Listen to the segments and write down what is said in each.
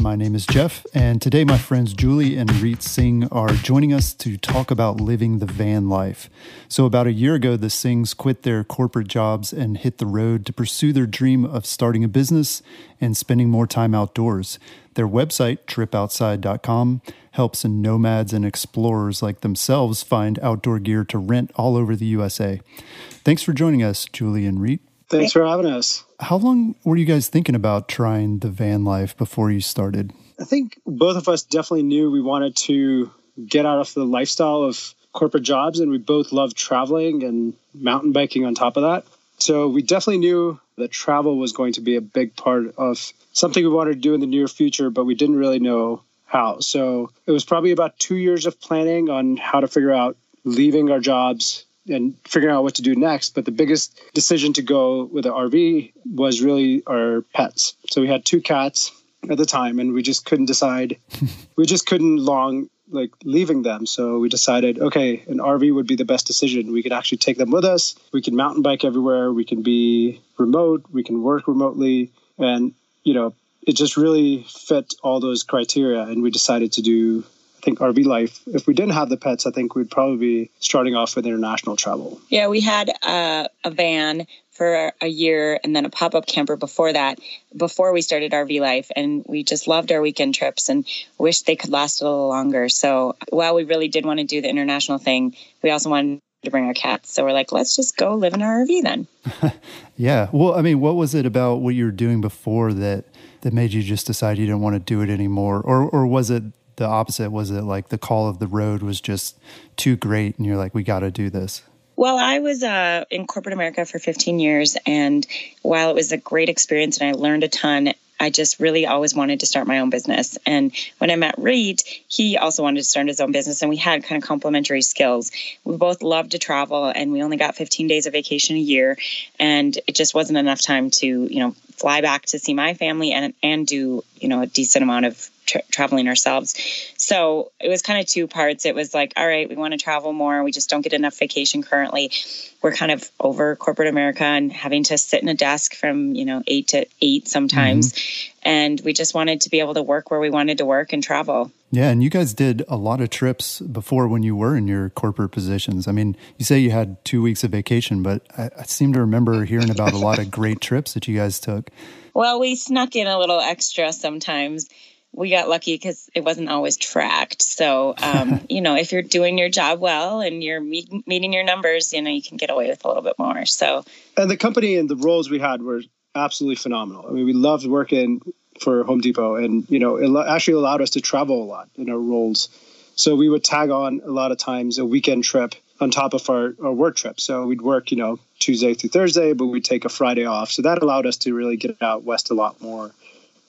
My name is Jeff, and today my friends Julie and Reet Singh are joining us to talk about living the van life. So, about a year ago, the Singhs quit their corporate jobs and hit the road to pursue their dream of starting a business and spending more time outdoors. Their website, tripoutside.com, helps nomads and explorers like themselves find outdoor gear to rent all over the USA. Thanks for joining us, Julie and Reet. Thanks for having us. How long were you guys thinking about trying the van life before you started? I think both of us definitely knew we wanted to get out of the lifestyle of corporate jobs, and we both loved traveling and mountain biking on top of that. So we definitely knew that travel was going to be a big part of something we wanted to do in the near future, but we didn't really know how. So it was probably about two years of planning on how to figure out leaving our jobs and figuring out what to do next. But the biggest decision to go with the RV was really our pets. So we had two cats at the time, and we just couldn't decide. we just couldn't long like leaving them. So we decided, okay, an RV would be the best decision. We could actually take them with us. We can mountain bike everywhere. We can be remote. We can work remotely, and you know, it just really fit all those criteria. And we decided to do think RV life, if we didn't have the pets, I think we'd probably be starting off with international travel. Yeah, we had a, a van for a year and then a pop up camper before that, before we started RV life. And we just loved our weekend trips and wished they could last a little longer. So while we really did want to do the international thing, we also wanted to bring our cats. So we're like, let's just go live in our RV then. yeah. Well, I mean, what was it about what you were doing before that? That made you just decide you didn't want to do it anymore, or or was it the opposite was it like the call of the road was just too great and you're like we got to do this well, I was uh, in corporate America for 15 years, and while it was a great experience and I learned a ton, I just really always wanted to start my own business. And when I met Reet, he also wanted to start his own business, and we had kind of complementary skills. We both loved to travel, and we only got 15 days of vacation a year, and it just wasn't enough time to, you know, fly back to see my family and and do, you know, a decent amount of tra- traveling ourselves. So it was kind of two parts. It was like, all right, we want to travel more. We just don't get enough vacation currently. We're kind of over corporate America and having to sit in a desk from, you know, eight to eight sometimes. Mm-hmm. And we just wanted to be able to work where we wanted to work and travel. Yeah, and you guys did a lot of trips before when you were in your corporate positions. I mean, you say you had two weeks of vacation, but I, I seem to remember hearing about a lot of great trips that you guys took. Well, we snuck in a little extra sometimes we got lucky because it wasn't always tracked. So, um, you know, if you're doing your job well and you're meet, meeting your numbers, you know, you can get away with a little bit more. So, and the company and the roles we had were absolutely phenomenal. I mean, we loved working for Home Depot, and you know, it actually allowed us to travel a lot in our roles. So we would tag on a lot of times a weekend trip on top of our, our work trip. So we'd work, you know, Tuesday through Thursday, but we'd take a Friday off. So that allowed us to really get out west a lot more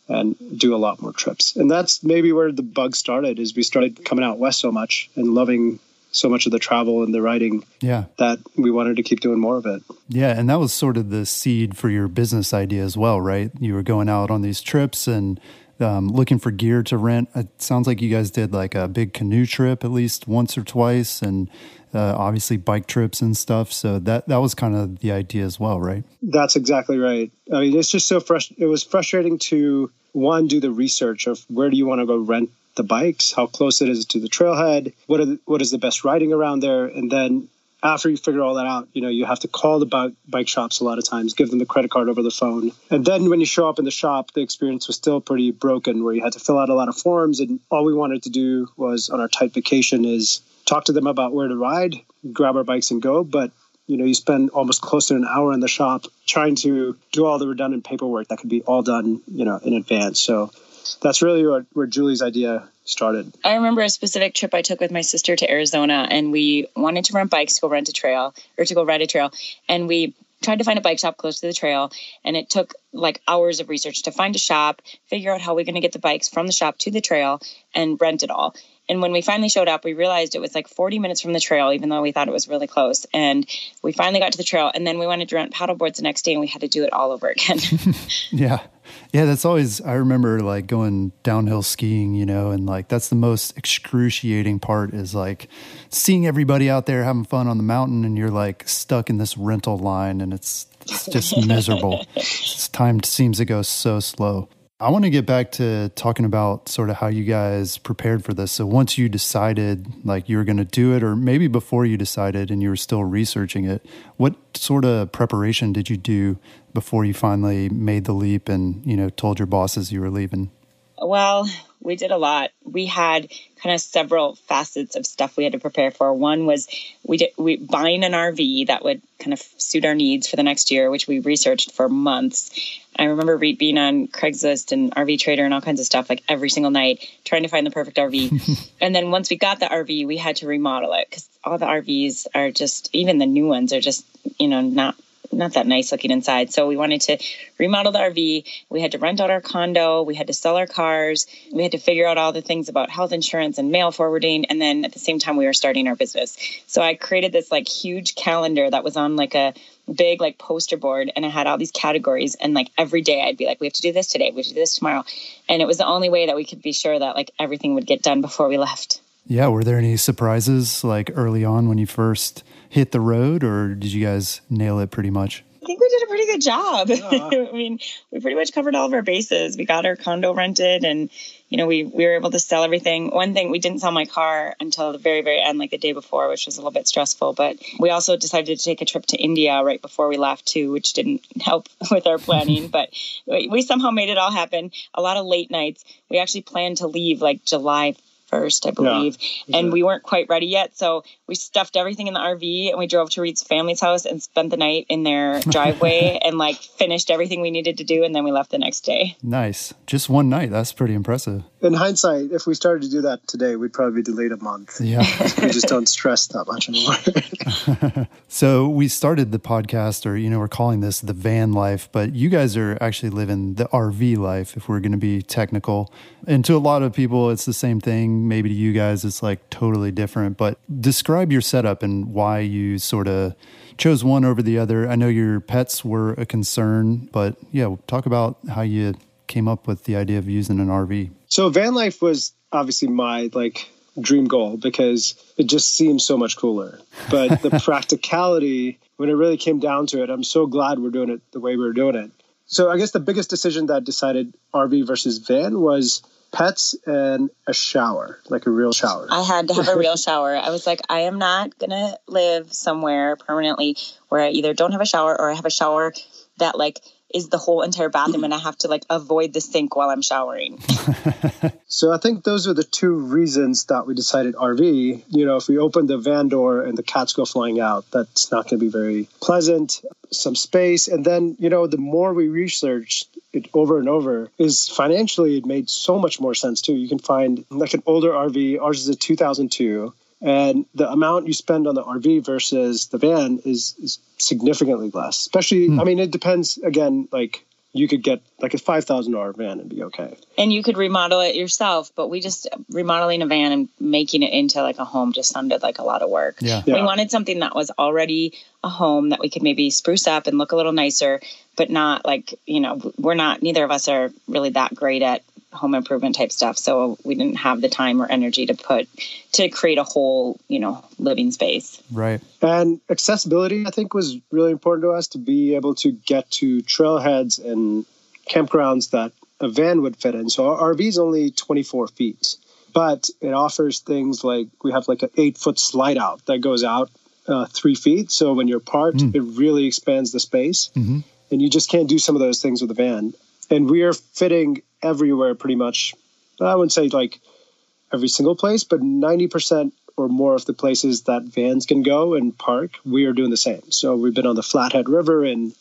and do a lot more trips. And that's maybe where the bug started is we started coming out west so much and loving so much of the travel and the writing yeah. that we wanted to keep doing more of it. Yeah and that was sort of the seed for your business idea as well right? You were going out on these trips and um, looking for gear to rent. It sounds like you guys did like a big canoe trip at least once or twice and uh, obviously bike trips and stuff. So that that was kind of the idea as well right? That's exactly right. I mean it's just so fresh it was frustrating to one do the research of where do you want to go rent the bikes, how close it is to the trailhead, what the, what is the best riding around there, and then after you figure all that out, you know, you have to call the bike, bike shops a lot of times, give them the credit card over the phone. And then when you show up in the shop, the experience was still pretty broken where you had to fill out a lot of forms. And all we wanted to do was on our tight vacation is talk to them about where to ride, grab our bikes and go. But you know you spend almost close to an hour in the shop trying to do all the redundant paperwork that could be all done you know in advance. So that's really what, where julie's idea started. I remember a specific trip i took with my sister to arizona and we wanted to rent bikes to go rent a trail or to go ride a trail. And we tried to find a bike shop close to the trail and it took like hours of research to find a shop figure out how we're going to get the bikes from the shop to the trail and rent it all and when we finally showed up we realized it was like 40 minutes from the trail even though we thought it was really close and we finally got to the trail and then we wanted to rent paddle boards the next day and we had to do it all over again yeah yeah that's always i remember like going downhill skiing you know and like that's the most excruciating part is like seeing everybody out there having fun on the mountain and you're like stuck in this rental line and it's, it's just miserable. It's time seems to go so slow. I want to get back to talking about sort of how you guys prepared for this. So once you decided like you were going to do it or maybe before you decided and you were still researching it, what sort of preparation did you do before you finally made the leap and, you know, told your bosses you were leaving? Well, we did a lot. We had kind of several facets of stuff we had to prepare for. One was we did we buying an RV that would kind of suit our needs for the next year, which we researched for months. I remember being on Craigslist and RV Trader and all kinds of stuff like every single night trying to find the perfect RV. and then once we got the RV, we had to remodel it because all the RVs are just even the new ones are just you know not not that nice looking inside. So we wanted to remodel the RV. We had to rent out our condo. We had to sell our cars. We had to figure out all the things about health insurance and mail forwarding. And then at the same time, we were starting our business. So I created this like huge calendar that was on like a big like poster board and it had all these categories and like every day I'd be like we have to do this today we have to do this tomorrow and it was the only way that we could be sure that like everything would get done before we left yeah were there any surprises like early on when you first hit the road, or did you guys nail it pretty much? I think we did a pretty good job. I mean, we pretty much covered all of our bases. We got our condo rented and, you know, we, we were able to sell everything. One thing, we didn't sell my car until the very, very end, like the day before, which was a little bit stressful. But we also decided to take a trip to India right before we left, too, which didn't help with our planning. but we somehow made it all happen. A lot of late nights. We actually planned to leave like July first, I believe. Yeah, and we weren't quite ready yet. So we stuffed everything in the RV and we drove to Reet's family's house and spent the night in their driveway and like finished everything we needed to do. And then we left the next day. Nice. Just one night. That's pretty impressive. In hindsight, if we started to do that today, we'd probably be delayed a month. Yeah. we just don't stress that much anymore. so we started the podcast, or, you know, we're calling this the van life, but you guys are actually living the RV life, if we're going to be technical. And to a lot of people, it's the same thing. Maybe to you guys, it's like totally different. But describe your setup and why you sort of chose one over the other. I know your pets were a concern, but yeah, talk about how you came up with the idea of using an RV. So van life was obviously my like dream goal because it just seems so much cooler. But the practicality, when it really came down to it, I'm so glad we're doing it the way we're doing it. So I guess the biggest decision that decided RV versus van was pets and a shower, like a real shower. I had to have a real shower. I was like, I am not going to live somewhere permanently where I either don't have a shower or I have a shower that like is the whole entire bathroom and I have to like avoid the sink while I'm showering. so I think those are the two reasons that we decided RV. You know, if we open the van door and the cats go flying out, that's not going to be very pleasant. Some space. And then, you know, the more we researched it over and over, is financially it made so much more sense too. You can find like an older RV, ours is a 2002 and the amount you spend on the RV versus the van is, is significantly less. Especially, hmm. I mean, it depends. Again, like you could get like a five thousand dollar van and be okay. And you could remodel it yourself, but we just remodeling a van and making it into like a home just sounded like a lot of work. Yeah. We wanted something that was already a home that we could maybe spruce up and look a little nicer, but not like you know we're not neither of us are really that great at home improvement type stuff. So we didn't have the time or energy to put to create a whole, you know, living space. Right. And accessibility, I think, was really important to us to be able to get to trailheads and campgrounds that a van would fit in. So our RV is only 24 feet, but it offers things like we have like an eight foot slide out that goes out uh, three feet. So when you're parked, mm. it really expands the space. Mm-hmm. And you just can't do some of those things with a van. And we are fitting everywhere pretty much. I wouldn't say like every single place, but 90% or more of the places that vans can go and park, we are doing the same. So we've been on the Flathead River in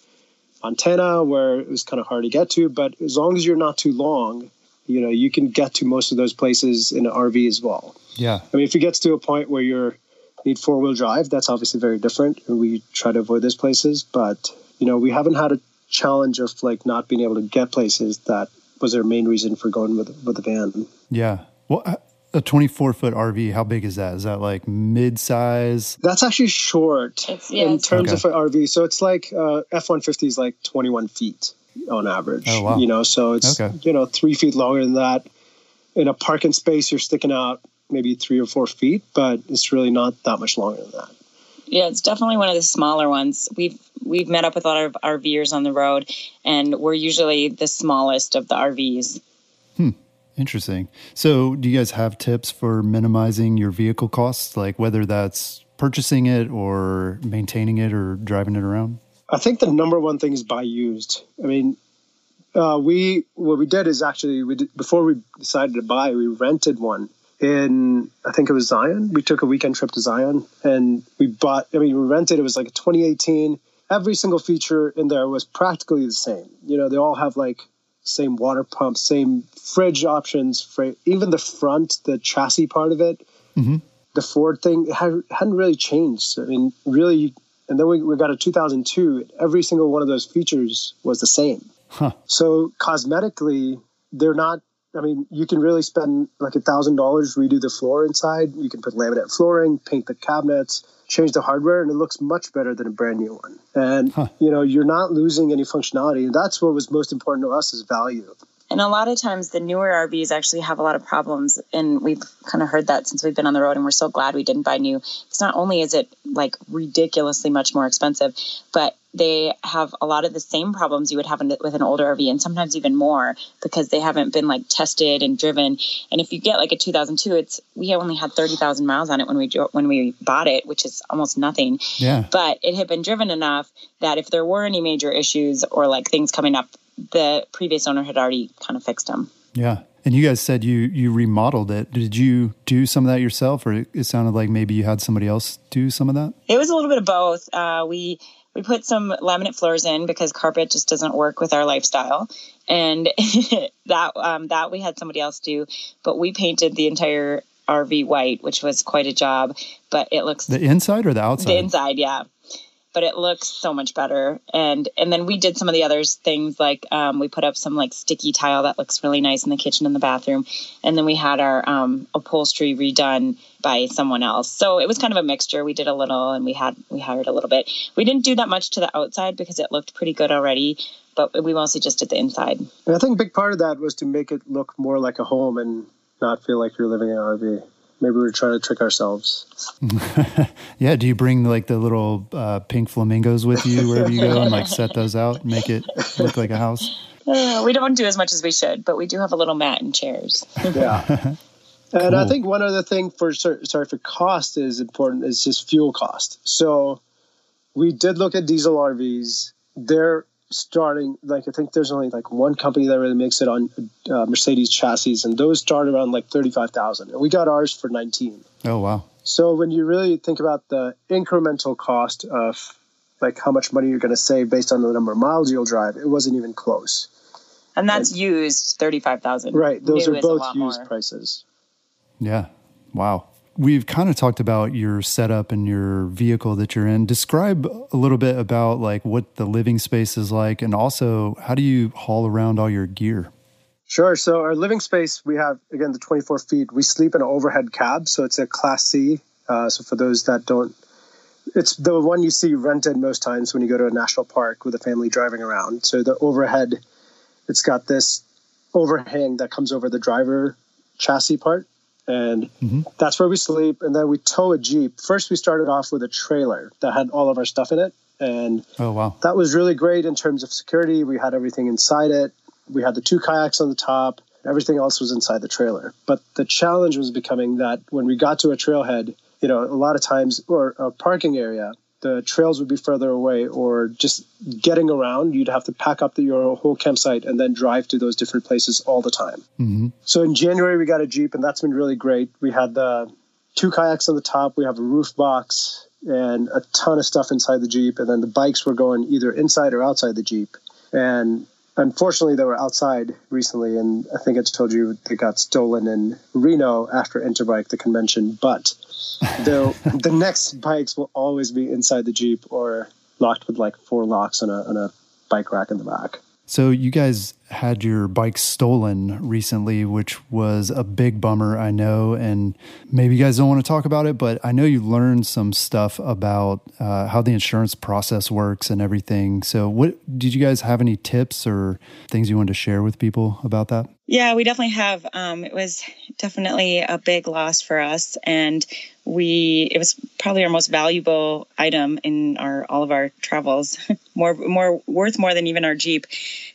Montana where it was kind of hard to get to, but as long as you're not too long, you know, you can get to most of those places in an RV as well. Yeah. I mean, if it gets to a point where you're need four wheel drive, that's obviously very different, and we try to avoid those places. But You know, we haven't had a challenge of like not being able to get places that was their main reason for going with with the van. Yeah. Well, uh, a 24 foot RV, how big is that? Is that like mid size? That's actually short It's- yeah, in terms Okay. of an RV. So it's like uh, F one fifty is like twenty one feet on average. Oh, wow. You know, so it's Okay. you know three feet longer than that. In a parking space, you're sticking out maybe three or four feet, but it's really not that much longer than that. Yeah, it's definitely one of the smaller ones. We've we've met up with a lot of our RVers on the road, and we're usually the smallest of the RVs. Hmm. Interesting. So, do you guys have tips for minimizing your vehicle costs, like whether that's purchasing it or maintaining it or driving it around? I think the number one thing is buy used. I mean, uh, we what we did is actually we did, before we decided to buy, we rented one in I think it was Zion. We took a weekend trip to Zion and we bought. I mean, we rented. It was like 2018. Every single feature in there was practically the same. You know, they all have like same water pump, same fridge options. For even the front, the chassis part of it, mm-hmm. the Ford thing hadn't really changed. I mean, really. And then we, we got a 2002. Every single one of those features was the same. Huh. So cosmetically, they're not. I mean, you can really spend like a thousand dollars redo the floor inside. You can put laminate flooring, paint the cabinets, change the hardware, and it looks much better than a brand new one. And you know, you're not losing any functionality. And that's what was most important to us is value. And a lot of times, the newer RVs actually have a lot of problems, and we've kind of heard that since we've been on the road. And we're so glad we didn't buy new. Because not only is it like ridiculously much more expensive, but they have a lot of the same problems you would have in- with an older RV, and sometimes even more because they haven't been like tested and driven. And if you get like a 2002, it's we only had 30,000 miles on it when we when we bought it, which is almost nothing. Yeah. But it had been driven enough that if there were any major issues or like things coming up, the previous owner had already kind of fixed them. Yeah. And you guys said you you remodeled it. Did you do some of that yourself, or it, it sounded like maybe you had somebody else do some of that? It was a little bit of both. Uh, we we put some laminate floors in because carpet just doesn't work with our lifestyle, and that um, that we had somebody else do. But we painted the entire RV white, which was quite a job. But it looks The inside or the outside? the inside, yeah. But it looks so much better, and and then we did some of the others things like um, we put up some like sticky tile that looks really nice in the kitchen and the bathroom, and then we had our um, upholstery redone by someone else. So it was kind of a mixture. We did a little, and we had we hired a little bit. We didn't do that much to the outside because it looked pretty good already, but we mostly just did the inside. And I think a big part of that was to make it look more like a home and not feel like you're living in an RV. Maybe we're trying to trick ourselves. Yeah. Do you bring like the little uh, pink flamingos with you wherever you go and like set those out, make it look like a house? Uh, we don't do as much as we should, but we do have a little mat and chairs. Yeah. And I think one other thing for sorry sorry, for cost is important is just fuel cost. So we did look at diesel RVs. They're starting like I think there's only like one company that really makes it on uh, Mercedes chassis, and those start around like thirty five thousand. And we got ours for nineteen. Oh wow. So when you really think about the incremental cost of like how much money you're going to save based on the number of miles you'll drive, it wasn't even close. And that's used thirty five thousand. Right. Those New are both used more. prices. Yeah. Wow. We've kind of talked about your setup and your vehicle that you're in. Describe a little bit about like what the living space is like and also how do you haul around all your gear? Sure. So our living space, we have again the 24 feet. We sleep in an overhead cab, so it's a Class C. Uh, so for those that don't, it's the one you see rented most times when you go to a national park with a family driving around. So the overhead, it's got this overhang that comes over the driver chassis part, and mm-hmm. that's where we sleep. And then we tow a jeep. First, we started off with a trailer that had all of our stuff in it, and Oh wow. that was really great in terms of security. We had everything inside it. We had the two kayaks on the top. Everything else was inside the trailer. But the challenge was becoming that when we got to a trailhead, you know, a lot of times or a parking area, the trails would be further away, or just getting around, you'd have to pack up the, your whole campsite and then drive to those different places all the time. hmm So in January, we got a Jeep, and that's been really great. We had the two kayaks on the top, we have a roof box, and a ton of stuff inside the Jeep. And then the bikes were going either inside or outside the Jeep. And unfortunately, they were outside recently, and I think I told you they got stolen in Reno after Interbike, the convention. But the the next bikes will always be inside the Jeep or locked with like four locks on a, and a bike rack in the back. So you guys had your bike stolen recently, which was a big bummer, I know. And maybe you guys don't want to talk about it, but I know you learned some stuff about uh, how the insurance process works and everything. So, what did you guys have any tips or things you wanted to share with people about that? Yeah, we definitely have. Um, it was definitely a big loss for us, and we it was probably our most valuable item in our all of our travels, more more worth more than even our Jeep.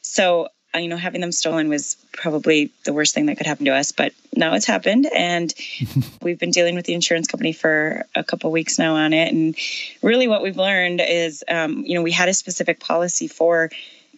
So uh, you know, having them stolen was probably the worst thing that could happen to us. But now it's happened, and we've been dealing with the insurance company for a couple weeks now on it. And really, what we've learned is, um, you know, we had a specific policy for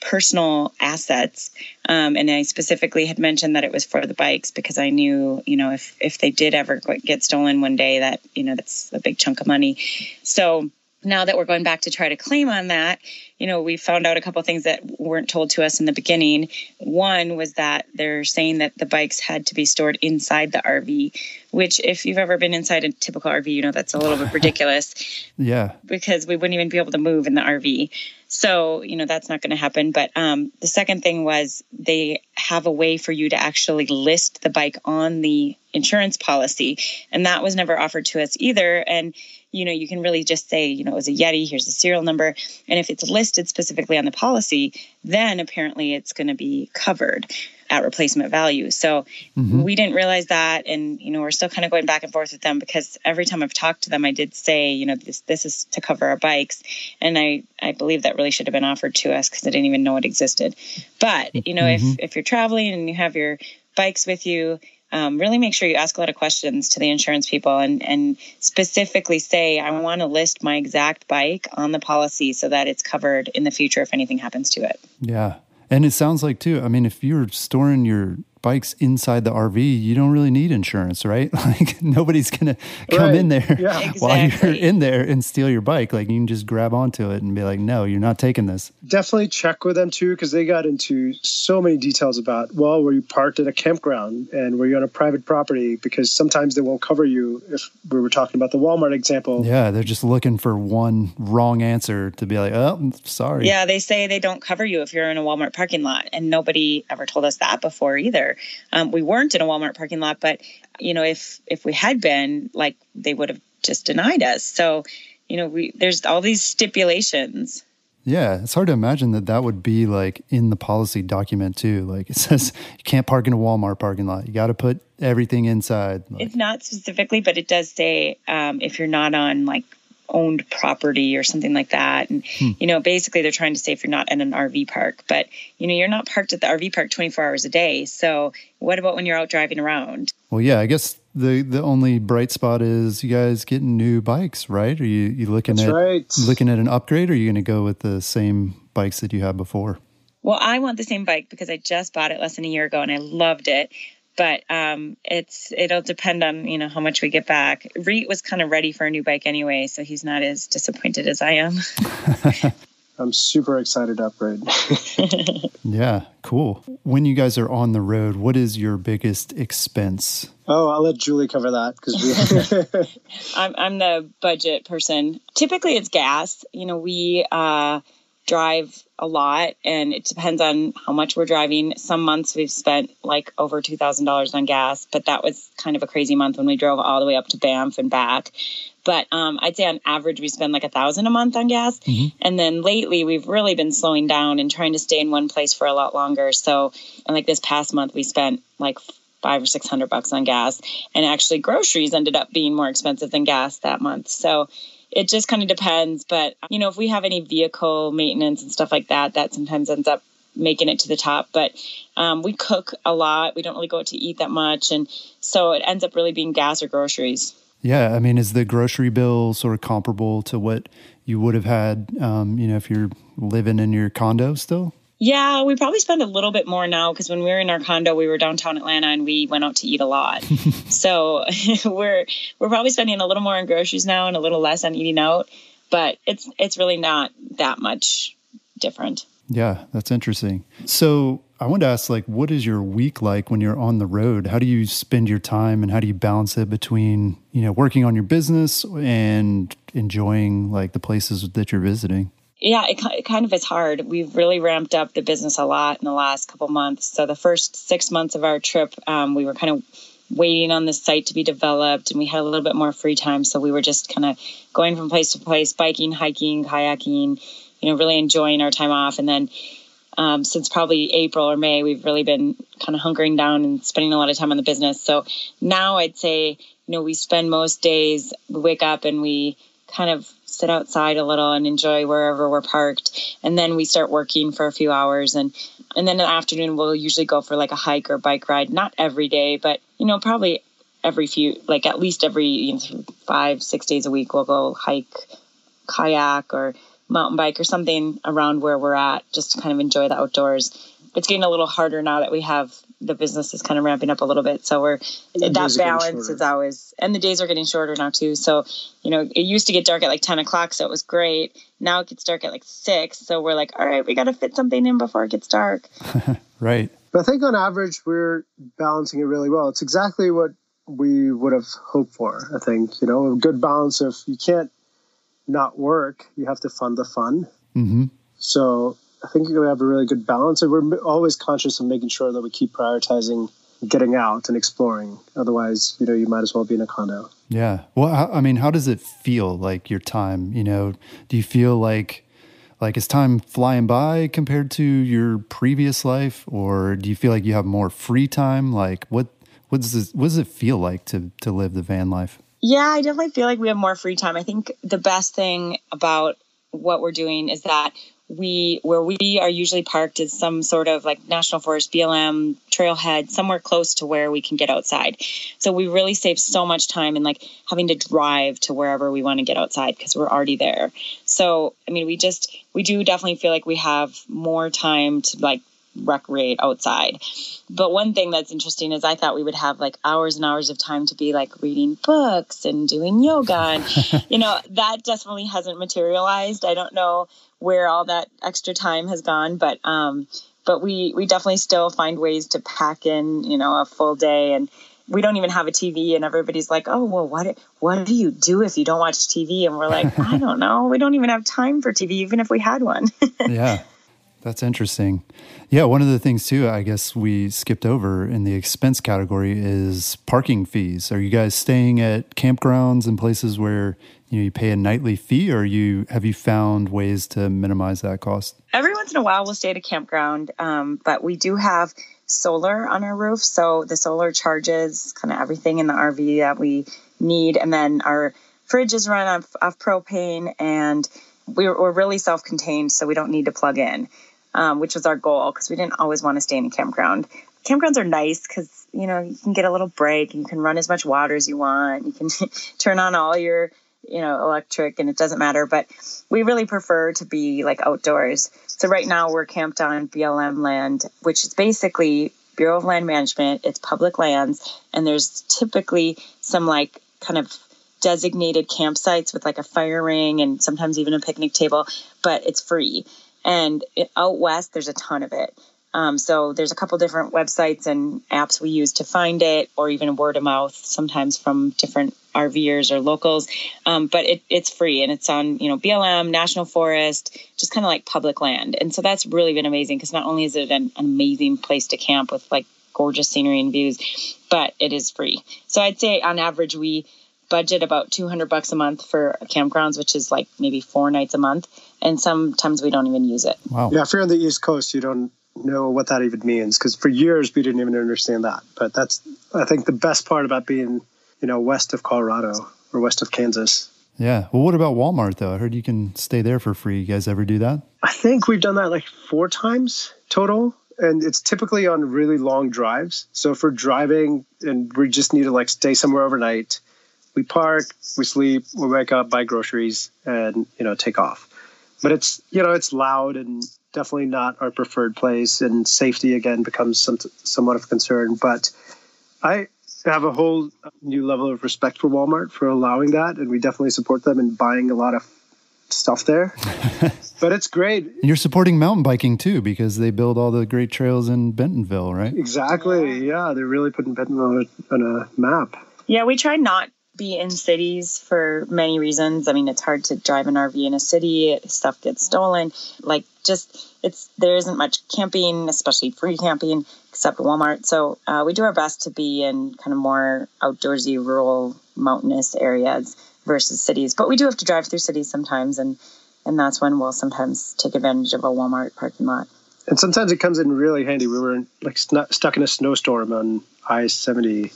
personal assets. Um, and I specifically had mentioned that it was for the bikes because I knew, you know, if, if they did ever get stolen one day, that, you know, that's a big chunk of money. So now that we're going back to try to claim on that, you know, we found out a couple things that weren't told to us in the beginning. One was that they're saying that the bikes had to be stored inside the RV, which, if you've ever been inside a typical RV, you know that's a little bit ridiculous. yeah. Because we wouldn't even be able to move in the RV. So, you know, that's not going to happen. But um, the second thing was they have a way for you to actually list the bike on the insurance policy. And that was never offered to us either. And you know, you can really just say, you know, it was a Yeti, here's the serial number. And if it's listed specifically on the policy, then apparently it's going to be covered at replacement value. So mm-hmm. we didn't realize that. And, you know, we're still kind of going back and forth with them because every time I've talked to them, I did say, you know, this, this is to cover our bikes. And I, I believe that really should have been offered to us because I didn't even know it existed. But, you know, mm-hmm. if, if you're traveling and you have your bikes with you, um, really make sure you ask a lot of questions to the insurance people and, and specifically say, I want to list my exact bike on the policy so that it's covered in the future if anything happens to it. Yeah. And it sounds like, too, I mean, if you're storing your bikes inside the RV, you don't really need insurance, right? Like nobody's going to come right. in there yeah. exactly. while you're in there and steal your bike. Like you can just grab onto it and be like, no, you're not taking this. Definitely check with them too, because they got into so many details about, well, were you parked at a campground and were you on a private property? Because sometimes they won't cover you if we were talking about the Walmart example. Yeah, they're just looking for one wrong answer to be like, oh, sorry. Yeah, they say they don't cover you if you're in a Walmart parking lot. And nobody ever told us that before either. Um, we weren't in a Walmart parking lot, but you know, if if we had been, like they would have just denied us. So, you know, we there's all these stipulations. Yeah, it's hard to imagine that that would be like in the policy document too. Like it says you can't park in a Walmart parking lot. You got to put everything inside. Like, it's not specifically, but it does say um, if you're not on like owned property or something like that. And, hmm. you know, basically they're trying to say if you're not in an RV park, but, you know, you're not parked at the RV park 24 hours a day. So what about when you're out driving around? Well, yeah, I guess the the only bright spot is you guys getting new bikes, right? Are you, you looking That's at right. looking at an upgrade or are you going to go with the same bikes that you had before? Well, I want the same bike because I just bought it less than a year ago and I loved it but um, it's it'll depend on you know how much we get back. Reet was kind of ready for a new bike anyway, so he's not as disappointed as I am. I'm super excited to upgrade. yeah, cool. When you guys are on the road, what is your biggest expense? Oh, I'll let Julie cover that because we. I'm I'm the budget person. Typically, it's gas. You know, we uh, drive a lot and it depends on how much we're driving. Some months we've spent like over $2,000 on gas, but that was kind of a crazy month when we drove all the way up to Banff and back. But um, I'd say on average we spend like a thousand a month on gas. Mm-hmm. And then lately we've really been slowing down and trying to stay in one place for a lot longer. So, like this past month we spent like five or six hundred bucks on gas, and actually groceries ended up being more expensive than gas that month. So it just kind of depends. But, you know, if we have any vehicle maintenance and stuff like that, that sometimes ends up making it to the top. But um, we cook a lot. We don't really go out to eat that much. And so it ends up really being gas or groceries. Yeah. I mean, is the grocery bill sort of comparable to what you would have had, um, you know, if you're living in your condo still? Yeah, we probably spend a little bit more now because when we were in our condo, we were downtown Atlanta and we went out to eat a lot. so we're we're probably spending a little more on groceries now and a little less on eating out, but it's it's really not that much different. Yeah, that's interesting. So I want to ask, like, what is your week like when you're on the road? How do you spend your time, and how do you balance it between you know working on your business and enjoying like the places that you're visiting? Yeah, it, it, kind of is hard. We've really ramped up the business a lot in the last couple months. So the first six months of our trip, um, we were kind of waiting on the site to be developed and we had a little bit more free time. So we were just kind of going from place to place, biking, hiking, kayaking, you know, really enjoying our time off. And then um, since probably April or May, we've really been kind of hunkering down and spending a lot of time on the business. So now I'd say, you know, we spend most days, we wake up and we kind of sit outside a little and enjoy wherever we're parked. And then we start working for a few hours. And, and then in the afternoon, we'll usually go for like a hike or bike ride. Not every day, but, you know, probably every few, like at least every you know, five, six days a week, we'll go hike, kayak, or mountain bike or something around where we're at just to kind of enjoy the outdoors. It's getting a little harder now that we have the business is kind of ramping up a little bit. So we're that balance is always and the days are getting shorter now too. So, you know, it used to get dark at like 10 o'clock, so it was great. Now it gets dark at like six. So we're like, all right, we gotta fit something in before it gets dark. right. But I think on average we're balancing it really well. It's exactly what we would have hoped for, I think. You know, a good balance of you can't not work, you have to fund the fun. Mm-hmm. So I think we have a really good balance, and we're always conscious of making sure that we keep prioritizing getting out and exploring. Otherwise, you know, you might as well be in a condo. Yeah. Well, I mean, how does it feel like your time? You know, do you feel like like is time flying by compared to your previous life, or do you feel like you have more free time? Like, what what does this, what does it feel like to to live the van life? Yeah, I definitely feel like we have more free time. I think the best thing about what we're doing is that we where we are usually parked is some sort of like national forest blm trailhead somewhere close to where we can get outside so we really save so much time in like having to drive to wherever we want to get outside because we're already there so i mean we just we do definitely feel like we have more time to like recreate outside. But one thing that's interesting is I thought we would have like hours and hours of time to be like reading books and doing yoga. And, you know, that definitely hasn't materialized. I don't know where all that extra time has gone, but, um, but we, we definitely still find ways to pack in, you know, a full day and, we don't even have a TV and everybody's like, "Oh, well what what do you do if you don't watch TV?" And we're like, "I don't know. We don't even have time for TV even if we had one." yeah. That's interesting. Yeah, one of the things too, I guess we skipped over in the expense category is parking fees. Are you guys staying at campgrounds and places where you know you pay a nightly fee, or you have you found ways to minimize that cost? Every once in a while, we'll stay at a campground, um, but we do have solar on our roof, so the solar charges kind of everything in the RV that we need, and then our fridge is run off, off propane and we're, we're really self-contained so we don't need to plug in um, which was our goal because we didn't always want to stay in a campground. Campgrounds are nice because you know you can get a little break and you can run as much water as you want. You can turn on all your you know electric and it doesn't matter. But we really prefer to be like outdoors. So right now we're camped on BLM land, which is basically Bureau of Land Management. It's public lands, and there's typically some like kind of designated campsites with like a fire ring and sometimes even a picnic table, but it's free. And it, out west, there's a ton of it. Um, so there's a couple different websites and apps we use to find it, or even word of mouth, sometimes from different RVers or locals. Um, but it, it's free and it's on, you know, BLM, National Forest, just kind of like public land. And so that's really been amazing because not only is it an, an amazing place to camp with like gorgeous scenery and views, but it is free. So I'd say on average we budget about 200 bucks a month for campgrounds, which is like maybe four nights a month. And sometimes we don't even use it. Wow. Yeah, if you're on the East Coast, you don't know what that even means because for years we didn't even understand that. But that's, I think, the best part about being, you know, west of Colorado or west of Kansas. Yeah. Well, what about Walmart though? I heard you can stay there for free. You guys ever do that? I think we've done that like four times total and it's typically on really long drives. So if we're driving and we just need to like stay somewhere overnight, we park, we sleep, we wake up, buy groceries, and you know take off. But it's you know it's loud and definitely not our preferred place, and safety again becomes some, somewhat of a concern. But I have a whole new level of respect for Walmart for allowing that, and we definitely support them in buying a lot of stuff there. but it's great. And you're supporting mountain biking too because they build all the great trails in Bentonville, right? Exactly. Yeah, they're really putting Bentonville on a map. Yeah, we try not be in cities for many reasons. I mean, it's hard to drive an RV in a city, stuff gets stolen. Like, just it's there isn't much camping, especially free camping, except Walmart. So uh, we do our best to be in kind of more outdoorsy, rural, mountainous areas versus cities. But we do have to drive through cities sometimes, and and that's when we'll sometimes take advantage of a Walmart parking lot. And sometimes it comes in really handy. We were like stuck in a snowstorm on I seventy,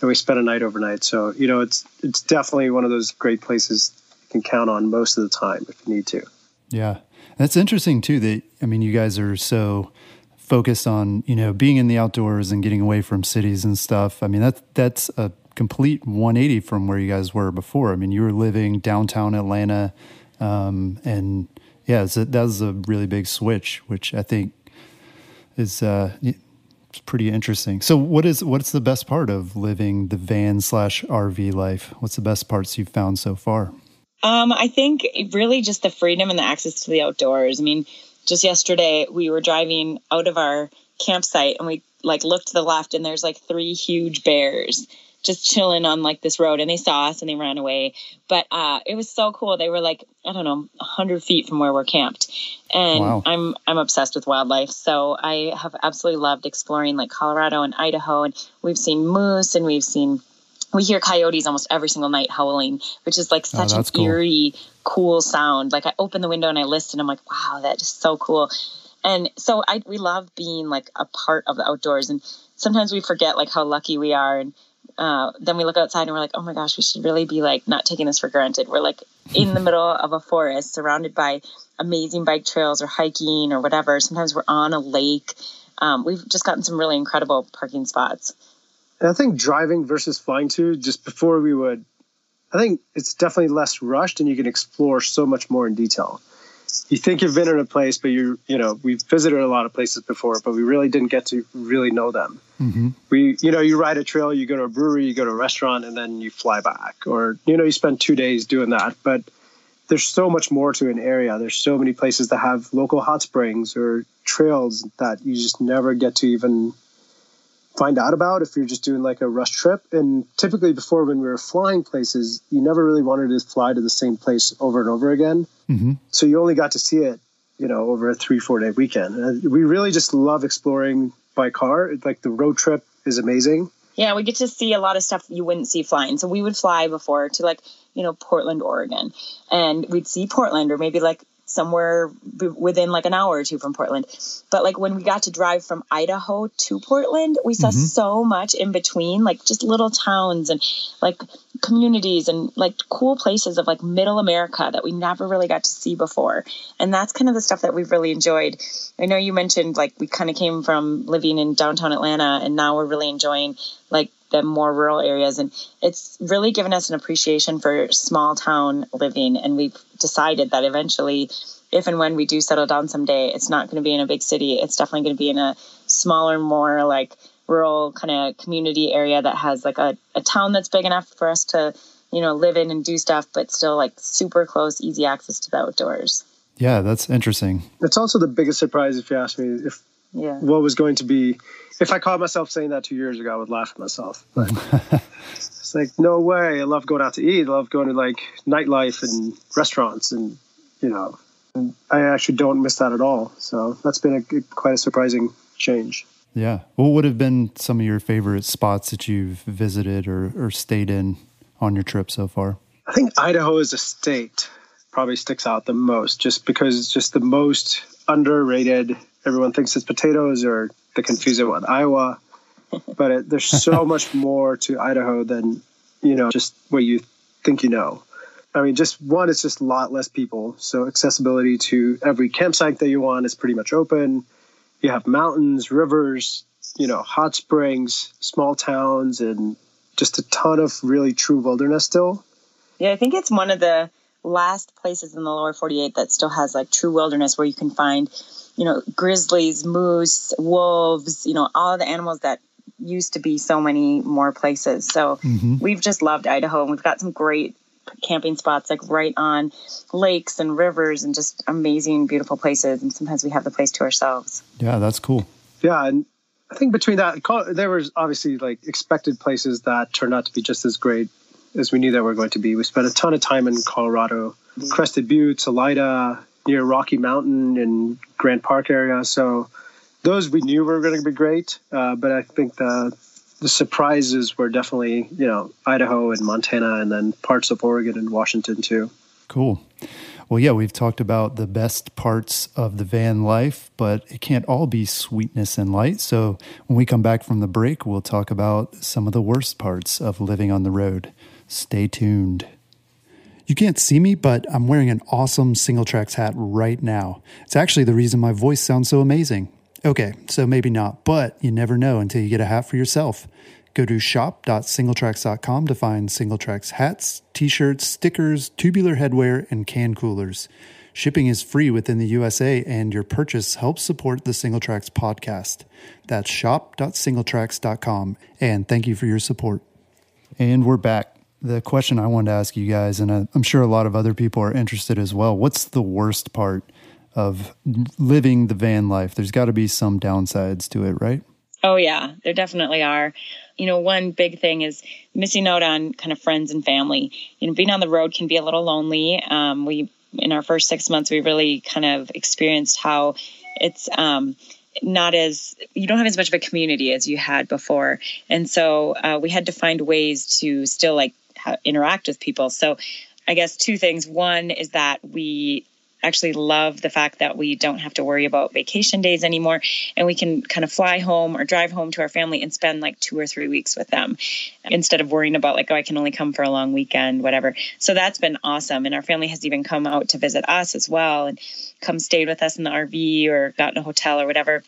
and we spent a night overnight. So you know, it's it's definitely one of those great places you can count on most of the time if you need to. Yeah, that's interesting too. That I mean, you guys are so focused on you know being in the outdoors and getting away from cities and stuff. I mean, that's that's a complete 180 from where you guys were before. I mean, you were living downtown Atlanta, um, and yeah, a, that was a really big switch, which I think is uh, it's pretty interesting. So, what is what's the best part of living the van slash RV life? What's the best parts you've found so far? Um, I think really just the freedom and the access to the outdoors. I mean, just yesterday we were driving out of our campsite and we like looked to the left and there's like three huge bears just chilling on like this road and they saw us and they ran away. But uh, it was so cool. They were like, I don't know, hundred feet from where we're camped. And wow. I'm I'm obsessed with wildlife. So I have absolutely loved exploring like Colorado and Idaho and we've seen moose and we've seen we hear coyotes almost every single night howling, which is like oh, such oh, an cool. eerie, cool sound. Like I open the window and I listen, I'm like, wow, that is so cool. And so I we love being like a part of the outdoors and sometimes we forget like how lucky we are and uh, then we look outside and we're like, oh my gosh, we should really be like not taking this for granted. We're like in the middle of a forest surrounded by amazing bike trails or hiking or whatever. Sometimes we're on a lake. Um, we've just gotten some really incredible parking spots. And I think driving versus flying too, just before we would, I think it's definitely less rushed and you can explore so much more in detail you think you've been in a place, but you're, you know we've visited a lot of places before, but we really didn't get to really know them. Mm-hmm. We you know you ride a trail, you go to a brewery, you go to a restaurant, and then you fly back, or you know you spend two days doing that. But there's so much more to an area. There's so many places that have local hot springs or trails that you just never get to even find out about if you're just doing like a rush trip. And typically before when we were flying places, you never really wanted to fly to the same place over and over again. Mm-hmm. So you only got to see it, you know, over a three, four day weekend. And we really just love exploring by car. Like the road trip is amazing. Yeah, we get to see a lot of stuff you wouldn't see flying. So we would fly before to like, you know, Portland, Oregon, and we'd see Portland or maybe like somewhere within like an hour or two from Portland. But like when we got to drive from Idaho to Portland, we saw mm-hmm. so much in between, like just little towns and like communities and like cool places of like middle America that we never really got to see before. And that's kind of the stuff that we've really enjoyed. I know you mentioned like we kind of came from living in downtown Atlanta and now we're really enjoying like the more rural areas. And it's really given us an appreciation for small town living. And we've decided that eventually if and when we do settle down someday it's not going to be in a big city. It's definitely going to be in a smaller more like rural kind of community area that has like a, a town that's big enough for us to you know live in and do stuff but still like super close easy access to the outdoors. Yeah that's interesting. It's also the biggest surprise if you ask me if yeah. what was going to be if I caught myself saying that two years ago, I would laugh at myself. But it's like, no way. I love going out to eat. I love going to like nightlife and restaurants, and you know, and I actually don't miss that at all. So that's been a quite a surprising change. Yeah. What would have been some of your favorite spots that you've visited or, or stayed in on your trip so far? I think Idaho as a state probably sticks out the most just because it's just the most underrated. Everyone thinks it's potatoes or they confuse it with Iowa. But it, there's so much more to Idaho than, you know, just what you think you know. I mean, just one, it's just a lot less people. So accessibility to every campsite that you want is pretty much open. You have mountains, rivers, you know, hot springs, small towns, and just a ton of really true wilderness still. Yeah, I think it's one of the last places in the lower 48 that still has like true wilderness where you can find, you know, grizzlies, moose, wolves, you know, all the animals that used to be so many more places. So mm-hmm. we've just loved Idaho and we've got some great camping spots like right on lakes and rivers and just amazing beautiful places and sometimes we have the place to ourselves. Yeah, that's cool. Yeah, and I think between that there was obviously like expected places that turned out to be just as great as we knew that we are going to be. We spent a ton of time in Colorado, Crested Butte, Salida, near Rocky Mountain and Grant Park area. So those we knew were going to be great, uh, but I think the the surprises were definitely you know Idaho and Montana, and then parts of Oregon and Washington too. Cool. Well, yeah, we've talked about the best parts of the van life, but it can't all be sweetness and light. So when we come back from the break, we'll talk about some of the worst parts of living on the road. Stay tuned. You can't see me, but I'm wearing an awesome Singletracks hat right now. It's actually the reason my voice sounds so amazing. Okay, so maybe not, but you never know until you get a hat for yourself. Go to shop.singletracks.com to find Singletracks hats, t shirts, stickers, tubular headwear, and can coolers. Shipping is free within the USA, and your purchase helps support the Singletracks podcast. That's shop.singletracks.com, and thank you for your support. And we're back the question I wanted to ask you guys, and I'm sure a lot of other people are interested as well. What's the worst part of living the van life? There's got to be some downsides to it, right? Oh, yeah, there definitely are. You know, one big thing is missing out on kind of friends and family. You know, being on the road can be a little lonely. Um, we, in our first six months, we really kind of experienced how it's, um, not as you don't have as much of a community as you had before and so uh, we had to find ways to still like interact with people. So I guess two things. One is that we actually love the fact that we don't have to worry about vacation days anymore and we can kind of fly home or drive home to our family and spend like two or three weeks with them instead of worrying about like oh i can only come for a long weekend whatever so that's been awesome and our family has even come out to visit us as well and come stayed with us in the rv or got in a hotel or whatever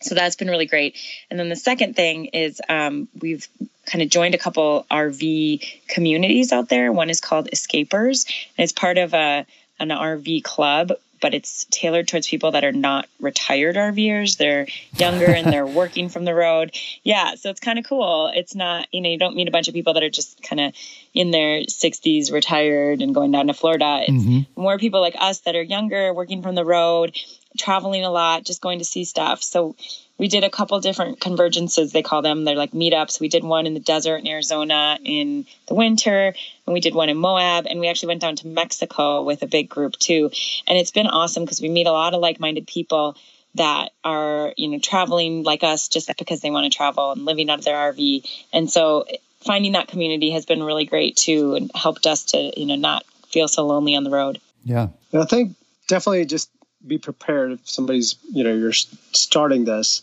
so that's been really great. And then the second thing is um, we've kind of joined a couple RV communities out there. One is called Xscapers, and it's part of a an RV club, but it's tailored towards people that are not retired RVers. They're younger and they're working from the road. Yeah, so it's kind of cool. It's not, you know, you don't meet a bunch of people that are just kind of in their 60s, retired and going down to Florida. It's mm-hmm. more people like us that are younger, working from the road, traveling a lot, just going to see stuff. So we did a couple different convergences they call them. They're like meetups. We did one in the desert in arizona in the winter and we did one in moab and we actually went down to mexico with a big group too. And it's been awesome because we meet a lot of like-minded people that are you know traveling like us just because they want to travel and living out of their rv and so finding that community has been really great too and helped us to you know not feel so lonely on the road. Yeah. I think definitely just be prepared if somebody's you know you're starting this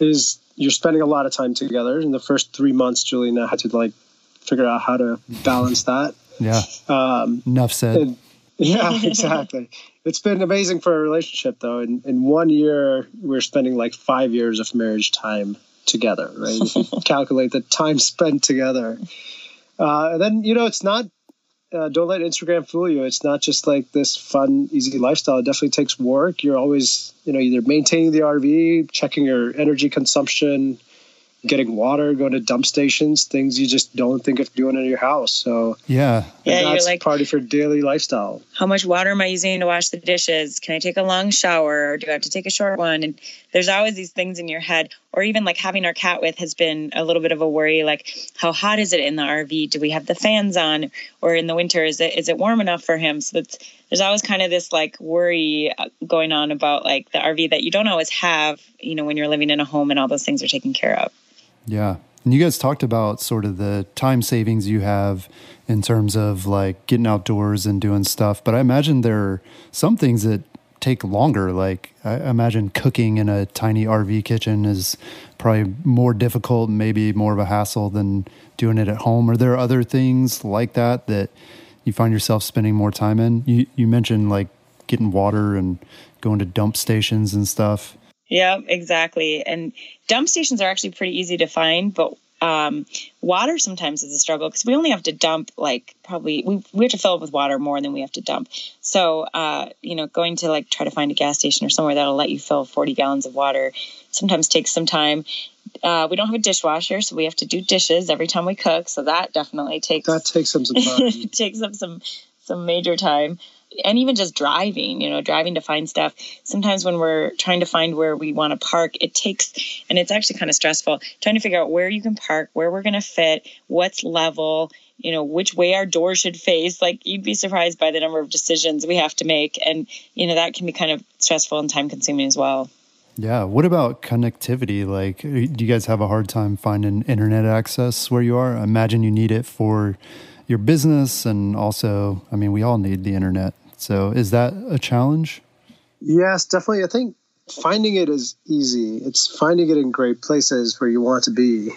is you're spending a lot of time together. In the first three months julie and i had to like figure out how to balance that. Yeah. Um, enough said. and, yeah exactly. It's been amazing for a relationship though. In, in one year we're spending like five years of marriage time together right? Calculate the time spent together. Uh, and then you know it's not uh, don't let Instagram fool you. It's not just like this fun, easy lifestyle. It definitely takes work. You're always, you know, either maintaining the RV, checking your energy consumption, getting water, going to dump stations, things you just don't think of doing in your house. So yeah, yeah, that's you're like part of your daily lifestyle. How much water am I using to wash the dishes? Can I take a long shower, or do I have to take a short one? And there's always these things in your head. Or even like having our cat with has been a little bit of a worry. Like, how hot is it in the RV? Do we have the fans on? Or in the winter, is it is it warm enough for him? So that's there's always kind of this like worry uh, going on about like the RV that you don't always have, you know, when you're living in a home and all those things are taken care of. Yeah. And you guys talked about sort of the time savings you have in terms of like getting outdoors and doing stuff. But I imagine there are some things that take longer. Like I imagine cooking in a tiny RV kitchen is probably more difficult, maybe more of a hassle than doing it at home. Are there other things like that that you find yourself spending more time in? You you mentioned like getting water and going to dump stations and stuff. Yeah, exactly. And dump stations are actually pretty easy to find, but um, water sometimes is a struggle because we only have to dump like probably we, we have to fill up with water more than we have to dump. So uh, you know, going to like try to find a gas station or somewhere that'll let you fill 40 gallons of water sometimes takes some time. Uh, we don't have a dishwasher, so we have to do dishes every time we cook. So that definitely takes that takes some, some time. takes up some some major time. And even just driving, you know, driving to find stuff. Sometimes when we're trying to find where we want to park, it takes, and it's actually kind of stressful trying to figure out where you can park, where we're going to fit, what's level, you know, which way our door should face. Like you'd be surprised by the number of decisions we have to make. And, you know, that can be kind of stressful and time consuming as well. Yeah. What about connectivity? Like, do you guys have a hard time finding internet access where you are? I imagine you need it for your business and also, I mean, we all need the internet. So is that a challenge? Yes, definitely. I think finding it is easy. It's finding it in great places where you want to be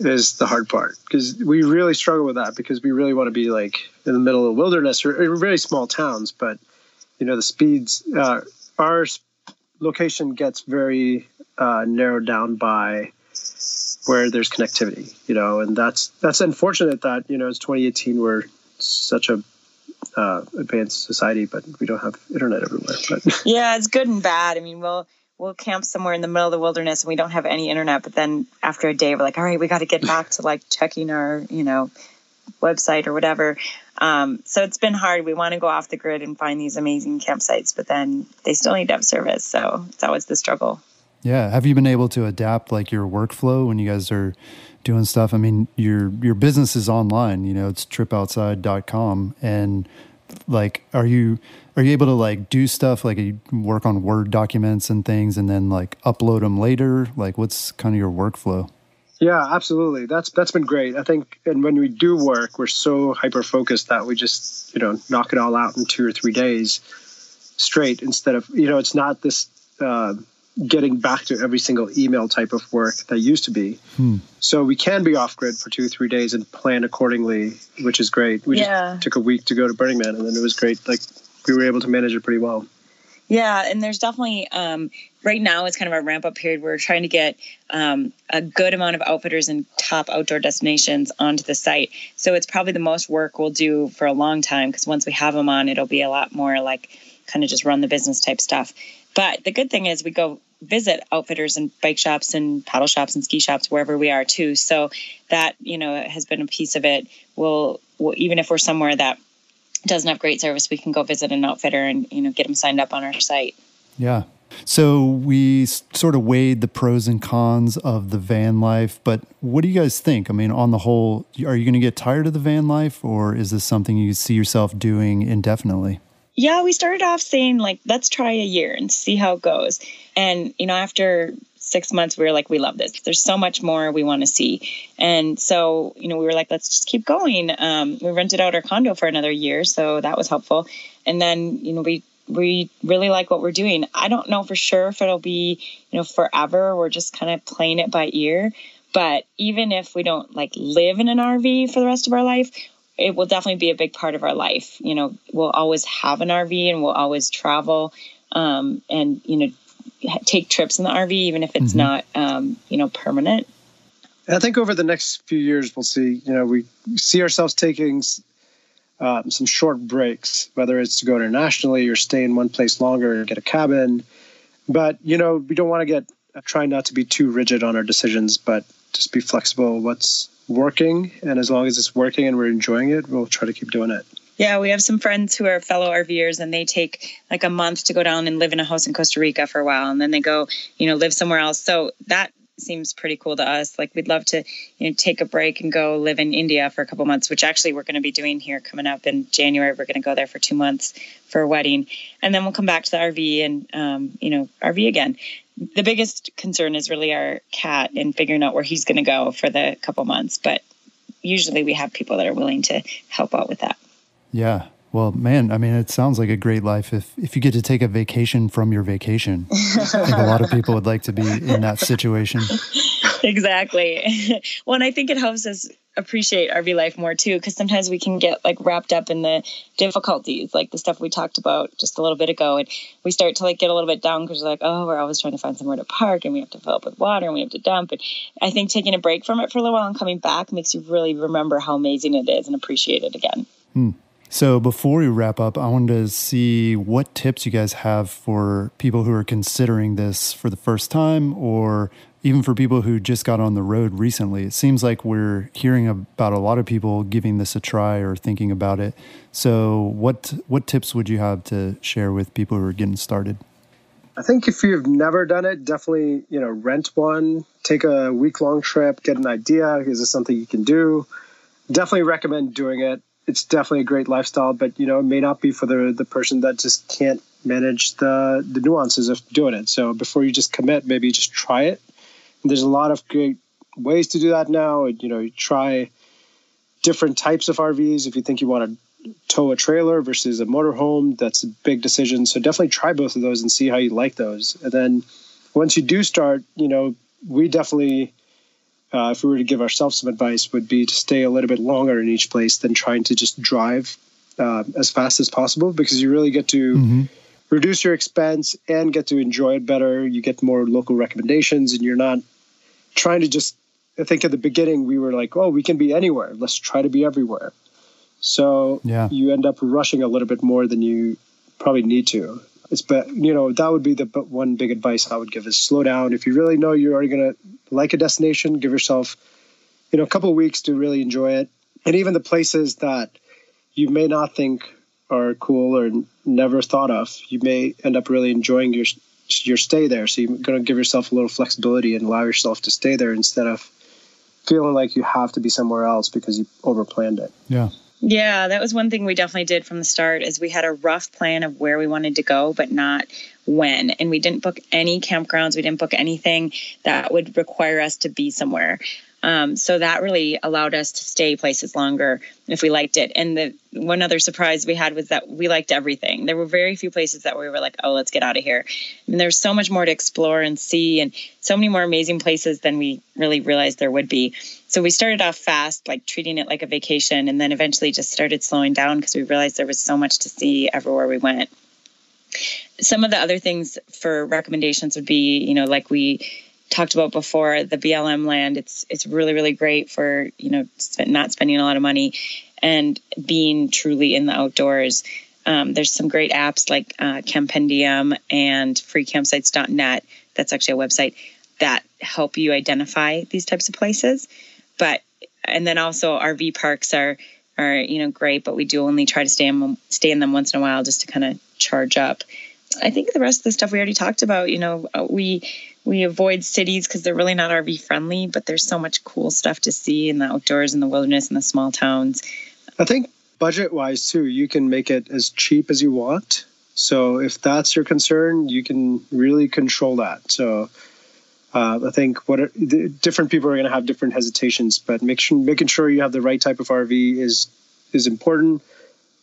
is the hard part because we really struggle with that because we really want to be like in the middle of the wilderness or, or very small towns, but you know the speeds. Uh, our location gets very uh, narrowed down by where there's connectivity, you know, and that's that's unfortunate that you know it's 2018 we're such a uh, advanced society, but we don't have internet everywhere. But yeah, it's good and bad. I mean, we'll we'll camp somewhere in the middle of the wilderness and we don't have any internet, but then after a day we're like, all right, we got to get back to like checking our you know website or whatever. Um, so it's been hard. We want to go off the grid and find these amazing campsites, but then they still need to have service. So it's always the struggle. Yeah. Have you been able to adapt like your workflow when you guys are doing stuff? I mean, your your business is online, you know, it's tripoutside.com and like are you are you able to like do stuff like you work on word documents and things and then like upload them later? Like what's kind of your workflow? Yeah, absolutely. That's that's been great. I think, and when we do work, we're so hyper focused that we just you know knock it all out in two or three days straight. Instead of you know, it's not this uh, getting back to every single email type of work that used to be. Hmm. So we can be off grid for two or three days and plan accordingly, which is great. We yeah. just took a week to go to Burning Man, and then it was great. Like we were able to manage it pretty well. Yeah, and there's definitely um, right now it's kind of a ramp up period. We're trying to get um, a good amount of outfitters and top outdoor destinations onto the site. So it's probably the most work we'll do for a long time because once we have them on, it'll be a lot more like kind of just run the business type stuff. But the good thing is we go visit outfitters and bike shops and paddle shops and ski shops wherever we are too. So that you know has been a piece of it. We'll, we'll even if we're somewhere that doesn't have great service, we can go visit an outfitter and you know get them signed up on our site. Yeah. So we sort of weighed the pros and cons of the van life, but what do you guys think? I mean, on the whole, are you going to get tired of the van life, or is this something you see yourself doing indefinitely? Yeah, we started off saying like, let's try a year and see how it goes. And you know, after six months, we were like, we love this. There's so much more we want to see. And so, you know, we were like, let's just keep going. Um, we rented out our condo for another year, so that was helpful. And then, you know, we we really like what we're doing. I don't know for sure if it'll be, you know, forever. We're just kind of playing it by ear. But even if we don't like live in an RV for the rest of our life, it will definitely be a big part of our life. You know, we'll always have an RV and we'll always travel um, and, you know, take trips in the RV, even if it's mm-hmm. not, um, you know, permanent. I think over the next few years, we'll see, you know, we see ourselves taking um, some short breaks, whether it's to go internationally or stay in one place longer and get a cabin. But, you know, we don't want to get, uh, try not to be too rigid on our decisions, but just be flexible. What's working. And as long as it's working and we're enjoying it, we'll try to keep doing it. Yeah, we have some friends who are fellow RVers and they take like a month to go down and live in a house in Costa Rica for a while and then they go, you know, live somewhere else. So that seems pretty cool to us. Like we'd love to, you know, take a break and go live in India for a couple months, which actually we're going to be doing here coming up in January. We're going to go there for two months for a wedding, and then we'll come back to the RV and, um, you know, RV again. The biggest concern is really our cat and figuring out where he's going to go for the couple months. But usually we have people that are willing to help out with that. Yeah. Well, man, I mean, it sounds like a great life if, if you get to take a vacation from your vacation. I think a lot of people would like to be in that situation. Exactly. well, and I think it helps us appreciate RV life more too, because sometimes we can get like wrapped up in the difficulties, like the stuff we talked about just a little bit ago, and we start to like get a little bit down because we're like, oh, we're always trying to find somewhere to park, and we have to fill up with water, and we have to dump. And I think taking a break from it for a little while and coming back makes you really remember how amazing it is and appreciate it again. Hmm. So before we wrap up, I wanted to see what tips you guys have for people who are considering this for the first time or even for people who just got on the road recently. It seems like we're hearing about a lot of people giving this a try or thinking about it. So what what tips would you have to share with people who are getting started? I think if you've never done it, definitely, you know, rent one, take a week long trip, get an idea. Is this something you can do? Definitely recommend doing it it's definitely a great lifestyle, but you know, it may not be for the the person that just can't manage the the nuances of doing it. So before you just commit, maybe just try it. And there's a lot of great ways to do that now. You know, you try different types of RVs. If you think you want to tow a trailer versus a motorhome, that's a big decision. So definitely try both of those and see how you like those. And then once you do start, you know, we definitely uh, if we were to give ourselves some advice, would be to stay a little bit longer in each place than trying to just drive uh, as fast as possible because you really get to mm-hmm. reduce your expense and get to enjoy it better. You get more local recommendations, and you're not trying to just. I think at the beginning we were like, "Oh, we can be anywhere. Let's try to be everywhere." So yeah. you end up rushing a little bit more than you probably need to it's but you know that would be the one big advice I would give is slow down. If you really know you're already to like a destination, give yourself you know a couple of weeks to really enjoy it. And even the places that you may not think are cool or never thought of, you may end up really enjoying your your stay there. So you're to give yourself a little flexibility and allow yourself to stay there instead of feeling like you have to be somewhere else because you overplanned it. Yeah. Yeah, that was one thing we definitely did from the start is we had a rough plan of where we wanted to go, but not when. And we didn't book any campgrounds. We didn't book anything that would require us to be somewhere. Um, so that really allowed us to stay places longer if we liked it. And the one other surprise we had was that we liked everything. There were very few places that we were like, oh, let's get out of here. And there's so much more to explore and see, and so many more amazing places than we really realized there would be. So we started off fast, like treating it like a vacation, and then eventually just started slowing down because we realized there was so much to see everywhere we went. Some of the other things for recommendations would be, you know, like we talked about before the BLM land. It's it's really really great for you know not spending a lot of money and being truly in the outdoors. Um, there's some great apps like uh, Campendium and FreeCampsites.net. That's actually a website that help you identify these types of places. But and then also RV parks are are you know great, but we do only try to stay in stay in them once in a while just to kind of charge up. I think the rest of the stuff we already talked about. You know, we we avoid cities because they're really not RV friendly, but there's so much cool stuff to see in the outdoors, in the wilderness, in the small towns. I think budget wise too, you can make it as cheap as you want. So if that's your concern, you can really control that. So uh, I think what are, different people are going to have different hesitations, but make sure, making sure you have the right type of RV is is important.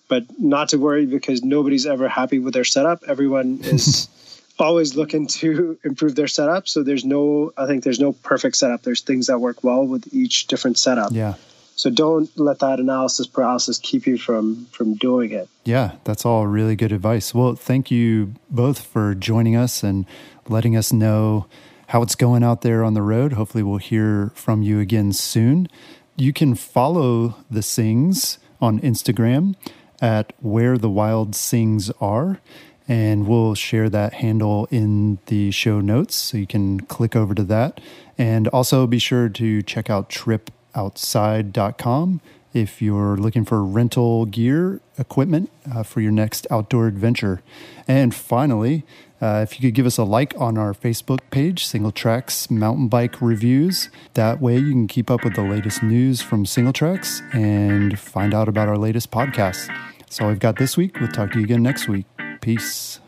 But not to worry because nobody's ever happy with their setup. Everyone is always looking to improve their setup. So there's no, I think there's no perfect setup. There's things that work well with each different setup. Yeah. So don't let that analysis paralysis keep you from from doing it. Yeah, that's all really good advice. Well, thank you both for joining us and letting us know how it's going out there on the road. Hopefully, we'll hear from you again soon. You can follow the Sings on Instagram at where the wild sings are and we'll share that handle in the show notes so you can click over to that. And also be sure to check out tripoutside.com if you're looking for rental gear equipment uh, for your next outdoor adventure. And finally, uh, if you could give us a like on our Facebook page, Singletracks Mountain Bike Reviews. That way you can keep up with the latest news from Singletracks and find out about our latest podcasts. That's all we've got this week. We'll talk to you again next week. Peace.